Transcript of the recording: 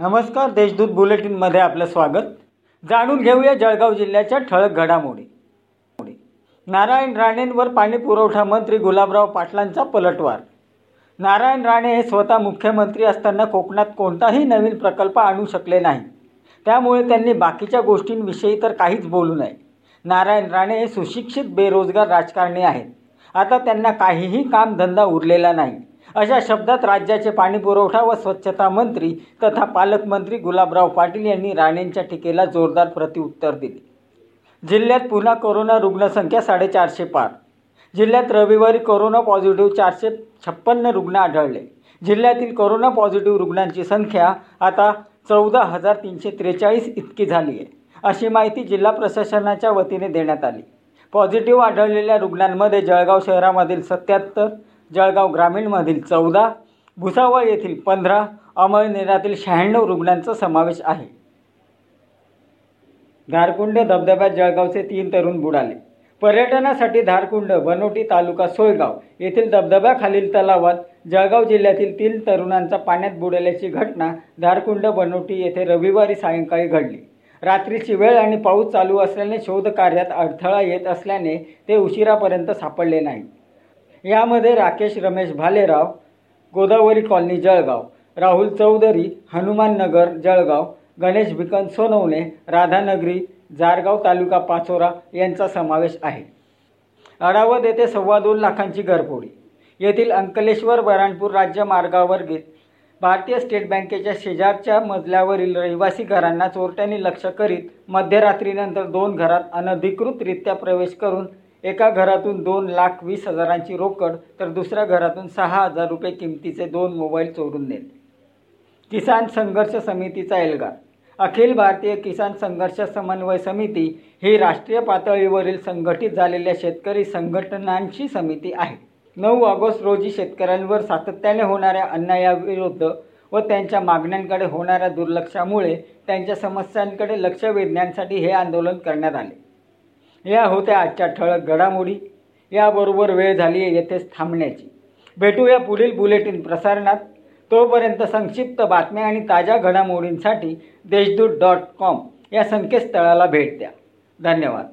नमस्कार देशदूत बुलेटिनमध्ये आपलं स्वागत. जाणून घेऊया जळगाव जिल्ह्याच्या ठळक घडामोडी. नारायण राणेंवर पाणी पुरवठा मंत्री गुलाबराव पाटलांचा पलटवार. नारायण राणे हे स्वतः मुख्यमंत्री असताना कोकणात कोणताही नवीन प्रकल्प आणू शकले नाही. त्यामुळे त्यांनी बाकीच्या गोष्टींविषयी तर काहीच बोलू नये. नारायण राणे हे सुशिक्षित बेरोजगार राजकारणी आहेत. आता त्यांना काहीही कामधंदा उरलेला नाही. अशा शब्दात राज्याचे पाणीपुरवठा व स्वच्छता मंत्री तथा पालकमंत्री गुलाबराव पाटील यांनी राणेंच्या टीकेला जोरदार प्रतिउत्तर दिले. जिल्ह्यात पुन्हा कोरोना रुग्णसंख्या साडेचारशे पार. जिल्ह्यात रविवारी कोरोना पॉझिटिव्ह चारशे छप्पन्न रुग्ण आढळले. जिल्ह्यातील कोरोना पॉझिटिव्ह रुग्णांची संख्या आता चौदा हजार तीनशे त्रेचाळीस इतकी झाली आहे अशी माहिती जिल्हा प्रशासनाच्या वतीने देण्यात आली. पॉझिटिव्ह आढळलेल्या रुग्णांमध्ये जळगाव शहरामधील सत्याहत्तर जळगाव ग्रामीणमधील चौदा भुसावळ येथील पंधरा अमळनेरातील शहाण्णव रुग्णांचा समावेश आहे. धारकुंड धबधब्यात जळगावचे तीन तरुण बुडाले. पर्यटनासाठी धारकुंड बनोटी तालुका सोयगाव येथील धबधब्याखालील तलावात जळगाव जिल्ह्यातील तीन तरुणांचा पाण्यात बुडल्याची घटना धारकुंड बनोटी येथे रविवारी सायंकाळी घडली. रात्रीची वेळ आणि पाऊस चालू असल्याने शोधकार्यात अडथळा येत असल्याने ते उशिरापर्यंत सापडले नाही यामध्ये राकेश रमेश भालेराव गोदावरी कॉलनी जळगाव राहुल चौधरी हनुमान नगर जळगाव गणेश भिकन सोनवणे राधानगरी जारगाव तालुका पाचोरा यांचा समावेश आहे. अडावत येथे सव्वा दोन लाखांची घरफोडी. येथील अंकलेश्वर बराणपूर राज्य मार्गावर घेत भारतीय स्टेट बँकेच्या शेजारच्या मजल्यावरील रहिवासी घरांना चोरट्यांनी लक्ष करीत मध्यरात्रीनंतर दोन घरात अनधिकृतरित्या प्रवेश करून एका घरातून दोन लाख वीस हजारांची रोकड तर दुसऱ्या घरातून सहा हजार रुपये किमतीचे दोन मोबाईल चोरून नेले. किसान संघर्ष समितीचा एल्गार अखिल भारतीय किसान संघर्ष समन्वय समिती ही राष्ट्रीय पातळीवरील संघटित झालेल्या शेतकरी संघटनांची समिती आहे. नऊ ऑगस्ट रोजी शेतकऱ्यांवर सातत्याने होणाऱ्या अन्यायाविरुद्ध व त्यांच्या मागण्यांकडे होणाऱ्या दुर्लक्षामुळे त्यांच्या समस्यांकडे लक्ष वेधण्यासाठी हे आंदोलन करण्यात आले. या होत्या आजच्या ठळक घडामोडी. याबरोबर वेळ झाली आहे येथेच थांबण्याची. भेटूया पुढील बुलेटिन प्रसारणात. तोपर्यंत संक्षिप्त बातम्या आणि ताज्या घडामोडींसाठी देशदूत डॉट कॉम या संकेतस्थळाला भेट द्या. धन्यवाद.